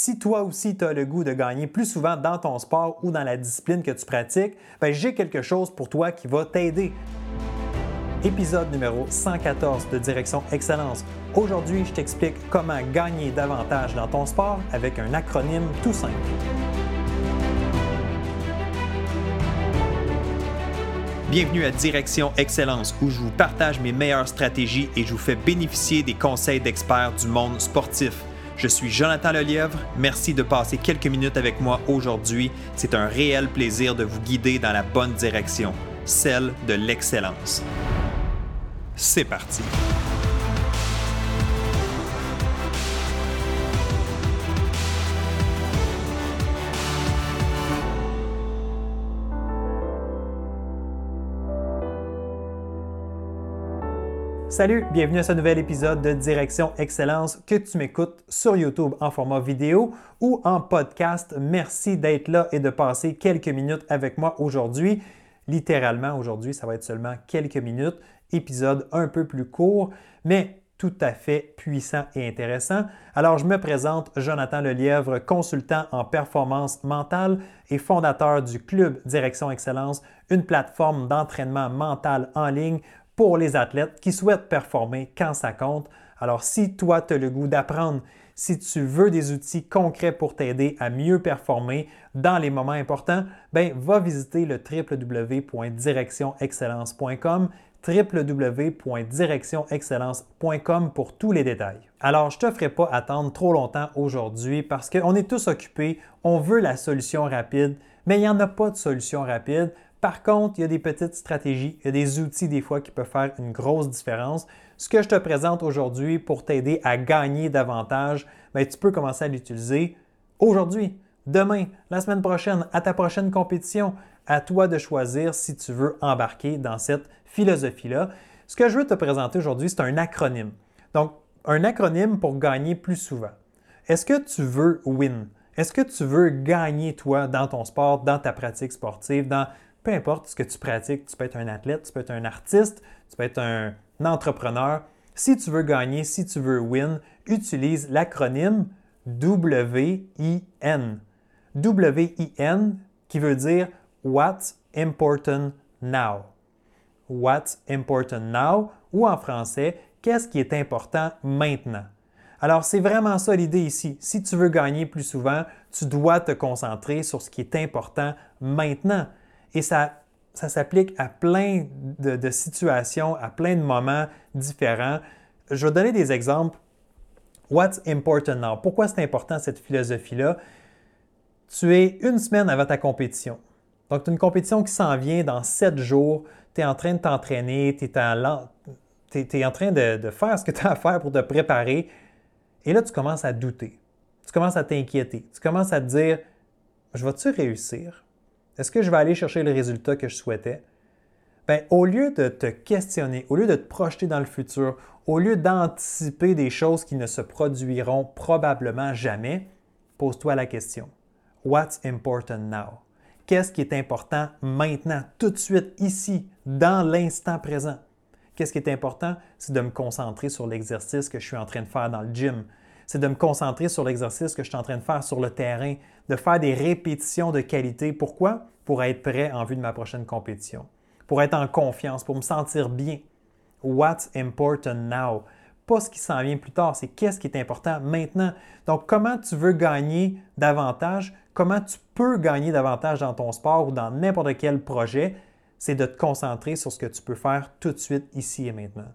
Si toi aussi tu as le goût de gagner plus souvent dans ton sport ou dans la discipline que tu pratiques, ben, j'ai quelque chose pour toi qui va t'aider. Épisode numéro 114 de Direction Excellence. Aujourd'hui, je t'explique comment gagner davantage dans ton sport avec un acronyme tout simple. Bienvenue à Direction Excellence où je vous partage mes meilleures stratégies et je vous fais bénéficier des conseils d'experts du monde sportif. Je suis Jonathan Lelièvre. Merci de passer quelques minutes avec moi aujourd'hui. C'est un réel plaisir de vous guider dans la bonne direction, celle de l'excellence. C'est parti. Salut, bienvenue à ce nouvel épisode de Direction Excellence que tu m'écoutes sur YouTube en format vidéo ou en podcast. Merci d'être là et de passer quelques minutes avec moi aujourd'hui. Littéralement, aujourd'hui, ça va être seulement quelques minutes, épisode un peu plus court, mais tout à fait puissant et intéressant. Alors, je me présente, Jonathan Lelièvre, consultant en performance mentale et fondateur du Club Direction Excellence, une plateforme d'entraînement mental en ligne pour les athlètes qui souhaitent performer quand ça compte. Alors si toi, tu as le goût d'apprendre, si tu veux des outils concrets pour t'aider à mieux performer dans les moments importants, ben va visiter le www.directionexcellence.com www.directionexcellence.com pour tous les détails. Alors, je ne te ferai pas attendre trop longtemps aujourd'hui parce qu'on est tous occupés, on veut la solution rapide, mais il n'y en a pas de solution rapide. Par contre, il y a des petites stratégies, il y a des outils des fois qui peuvent faire une grosse différence. Ce que je te présente aujourd'hui pour t'aider à gagner davantage, ben, tu peux commencer à l'utiliser aujourd'hui, demain, la semaine prochaine, à ta prochaine compétition. À toi de choisir si tu veux embarquer dans cette philosophie-là. Ce que je veux te présenter aujourd'hui, c'est un acronyme. Donc, un acronyme pour gagner plus souvent. Est-ce que tu veux win? Est-ce que tu veux gagner, toi, dans ton sport, dans ta pratique sportive, peu importe ce que tu pratiques, tu peux être un athlète, tu peux être un artiste, tu peux être un entrepreneur. Si tu veux gagner, si tu veux win, utilise l'acronyme WIN. WIN qui veut dire What's Important Now. What's Important Now ou en français, qu'est-ce qui est important maintenant? Alors, c'est vraiment ça l'idée ici. Si tu veux gagner plus souvent, tu dois te concentrer sur ce qui est important maintenant. Et ça, ça s'applique à plein de, situations, à plein de moments différents. Je vais donner des exemples. What's important now? Pourquoi c'est important cette philosophie-là? Tu es une semaine avant ta compétition. Donc, tu as une compétition qui s'en vient dans sept jours. Tu es en train de t'entraîner, tu es, en train de, de faire ce que tu as à faire pour te préparer. Et là, tu commences à douter. Tu commences à t'inquiéter. Tu commences à te dire, je vais-tu réussir? Est-ce que je vais aller chercher le résultat que je souhaitais? Bien, au lieu de te questionner, au lieu de te projeter dans le futur, au lieu d'anticiper des choses qui ne se produiront probablement jamais, pose-toi la question. What's important now? Qu'est-ce qui est important maintenant, tout de suite, ici, dans l'instant présent? Qu'est-ce qui est important? C'est de me concentrer sur l'exercice que je suis en train de faire dans le gym, c'est de me concentrer sur l'exercice que je suis en train de faire sur le terrain, de faire des répétitions de qualité. Pourquoi? Pour être prêt en vue de ma prochaine compétition, pour être en confiance, pour me sentir bien. What's important now? Pas ce qui s'en vient plus tard, c'est qu'est-ce qui est important maintenant. Donc, comment tu veux gagner davantage? Comment tu peux gagner davantage dans ton sport ou dans n'importe quel projet? C'est de te concentrer sur ce que tu peux faire tout de suite, ici et maintenant.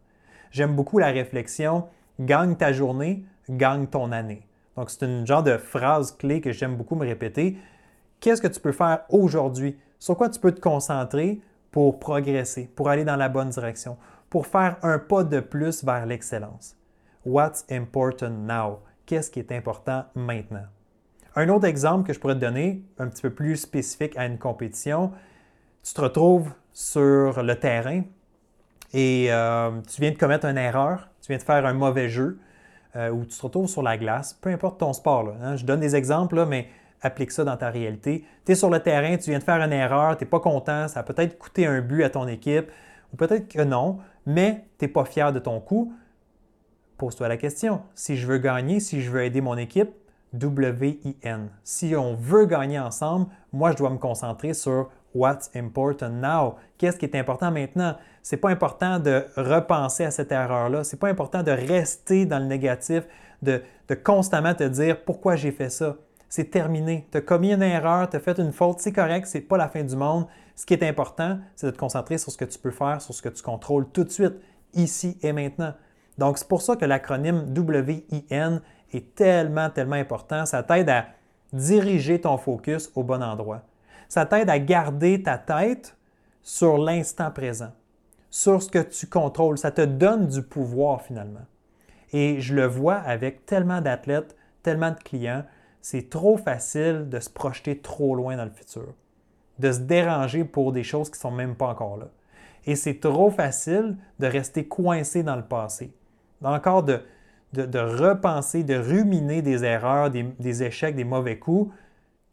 J'aime beaucoup la réflexion gagne ta journée gagne ton année. Donc, c'est une genre de phrase clé que j'aime beaucoup me répéter. Qu'est-ce que tu peux faire aujourd'hui? Sur quoi tu peux te concentrer pour progresser, pour aller dans la bonne direction, pour faire un pas de plus vers l'excellence? What's important now? Qu'est-ce qui est important maintenant? Un autre exemple que je pourrais te donner, un petit peu plus spécifique à une compétition, tu te retrouves sur le terrain et euh, tu viens de commettre une erreur, tu viens de faire un mauvais jeu, euh, ou tu te retrouves sur la glace, peu importe ton sport. Hein. Je donne des exemples, mais applique ça dans ta réalité. Tu es sur le terrain, tu viens de faire une erreur, tu n'es pas content, ça a peut-être coûté un but à ton équipe, ou peut-être que non, mais tu n'es pas fier de ton coup. Pose-toi la question. Si je veux gagner, si je veux aider mon équipe, W-I-N. Si on veut gagner ensemble, moi, je dois me concentrer sur What's important now? Qu'est-ce qui est important maintenant? C'est pas important de repenser à cette erreur-là. C'est pas important de rester dans le négatif, de, de constamment te dire pourquoi j'ai fait ça? C'est terminé. Tu as commis une erreur, tu as fait une faute, c'est correct, c'est pas la fin du monde. Ce qui est important, c'est de te concentrer sur ce que tu peux faire, sur ce que tu contrôles tout de suite, ici et maintenant. Donc, c'est pour ça que l'acronyme WIN est tellement, tellement important. Ça t'aide à diriger ton focus au bon endroit. Ça t'aide à garder ta tête sur l'instant présent, sur ce que tu contrôles. Ça te donne du pouvoir finalement. Et je le vois avec tellement d'athlètes, tellement de clients, c'est trop facile de se projeter trop loin dans le futur, de se déranger pour des choses qui ne sont même pas encore là. Et c'est trop facile de rester coincé dans le passé, encore de, repenser, de ruminer des erreurs, des, échecs, des mauvais coups,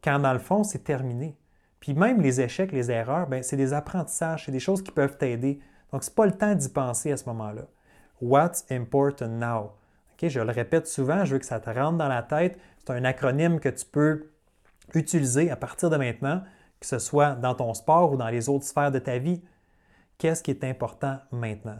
quand dans le fond, c'est terminé. Puis même les échecs, les erreurs, ben, c'est des apprentissages, c'est des choses qui peuvent t'aider. Donc, ce n'est pas le temps d'y penser à ce moment-là. What's important now? Je le répète souvent, je veux que ça te rentre dans la tête. C'est un acronyme que tu peux utiliser à partir de maintenant, que ce soit dans ton sport ou dans les autres sphères de ta vie. Qu'est-ce qui est important maintenant?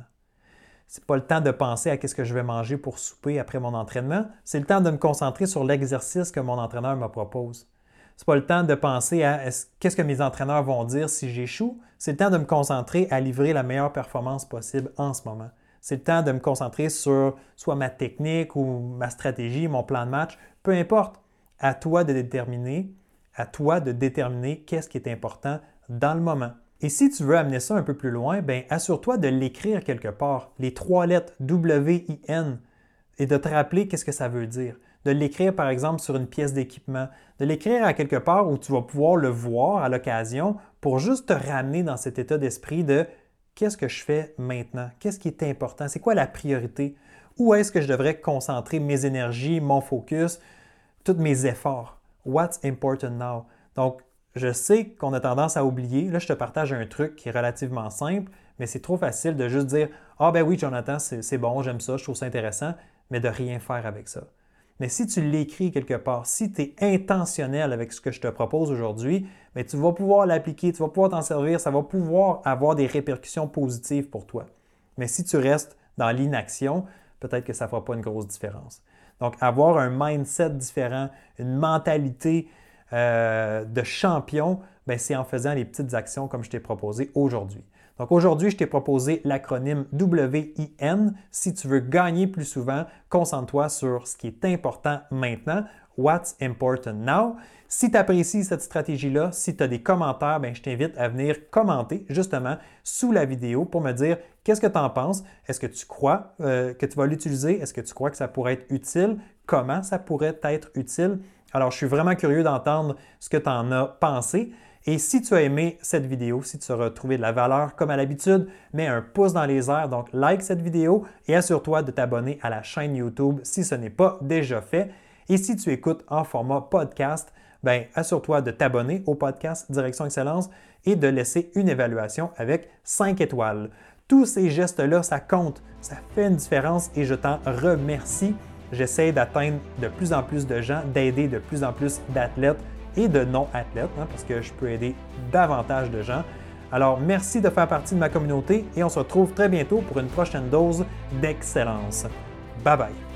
C'est pas le temps de penser à qu'est-ce que je vais manger pour souper après mon entraînement. C'est le temps de me concentrer sur l'exercice que mon entraîneur me propose. C'est pas le temps de penser à qu'est-ce que mes entraîneurs vont dire si j'échoue. C'est le temps de me concentrer à livrer la meilleure performance possible en ce moment. C'est le temps de me concentrer sur soit ma technique ou ma stratégie, mon plan de match, peu importe. À toi de déterminer, à toi de déterminer qu'est-ce qui est important dans le moment. Et si tu veux amener ça un peu plus loin, ben assure-toi de l'écrire quelque part, les trois lettres W-I-N, et de te rappeler qu'est-ce que ça veut dire. De l'écrire par exemple sur une pièce d'équipement, de l'écrire à quelque part où tu vas pouvoir le voir à l'occasion pour juste te ramener dans cet état d'esprit de qu'est-ce que je fais maintenant, qu'est-ce qui est important, c'est quoi la priorité, où est-ce que je devrais concentrer mes énergies, mon focus, tous mes efforts? What's important now? Donc, je sais qu'on a tendance à oublier. Là, je te partage un truc qui est relativement simple, mais c'est trop facile de juste dire Ah, ben oui, Jonathan, c'est bon, j'aime ça, je trouve ça intéressant, mais de rien faire avec ça. Mais si tu l'écris quelque part, si tu es intentionnel avec ce que je te propose aujourd'hui, tu vas pouvoir l'appliquer, tu vas pouvoir t'en servir, ça va pouvoir avoir des répercussions positives pour toi. Mais si tu restes dans l'inaction, peut-être que ça ne fera pas une grosse différence. Donc, avoir un mindset différent, une mentalité euh, de champion, ben, c'est en faisant les petites actions comme je t'ai proposé aujourd'hui. Donc aujourd'hui, je t'ai proposé l'acronyme WIN. Si tu veux gagner plus souvent, concentre-toi sur ce qui est important maintenant. What's important now? Si tu apprécies cette stratégie-là, si tu as des commentaires, ben, je t'invite à venir commenter justement sous la vidéo pour me dire qu'est-ce que tu en penses. Est-ce que tu crois euh, que tu vas l'utiliser? Est-ce que tu crois que ça pourrait être utile? Comment ça pourrait être utile? Alors, je suis vraiment curieux d'entendre ce que tu en as pensé. Et si tu as aimé cette vidéo, si tu as retrouvé de la valeur comme à l'habitude, mets un pouce dans les airs, donc like cette vidéo et assure-toi de t'abonner à la chaîne YouTube si ce n'est pas déjà fait. Et si tu écoutes en format podcast, ben assure-toi de t'abonner au podcast Direction Excellence et de laisser une évaluation avec 5 étoiles. Tous ces gestes-là, ça compte, ça fait une différence et je t'en remercie j'essaie d'atteindre de plus en plus de gens, d'aider de plus en plus d'athlètes et de non-athlètes, hein, parce que je peux aider davantage de gens. Alors, merci de faire partie de ma communauté et on se retrouve très bientôt pour une prochaine dose d'excellence. Bye bye!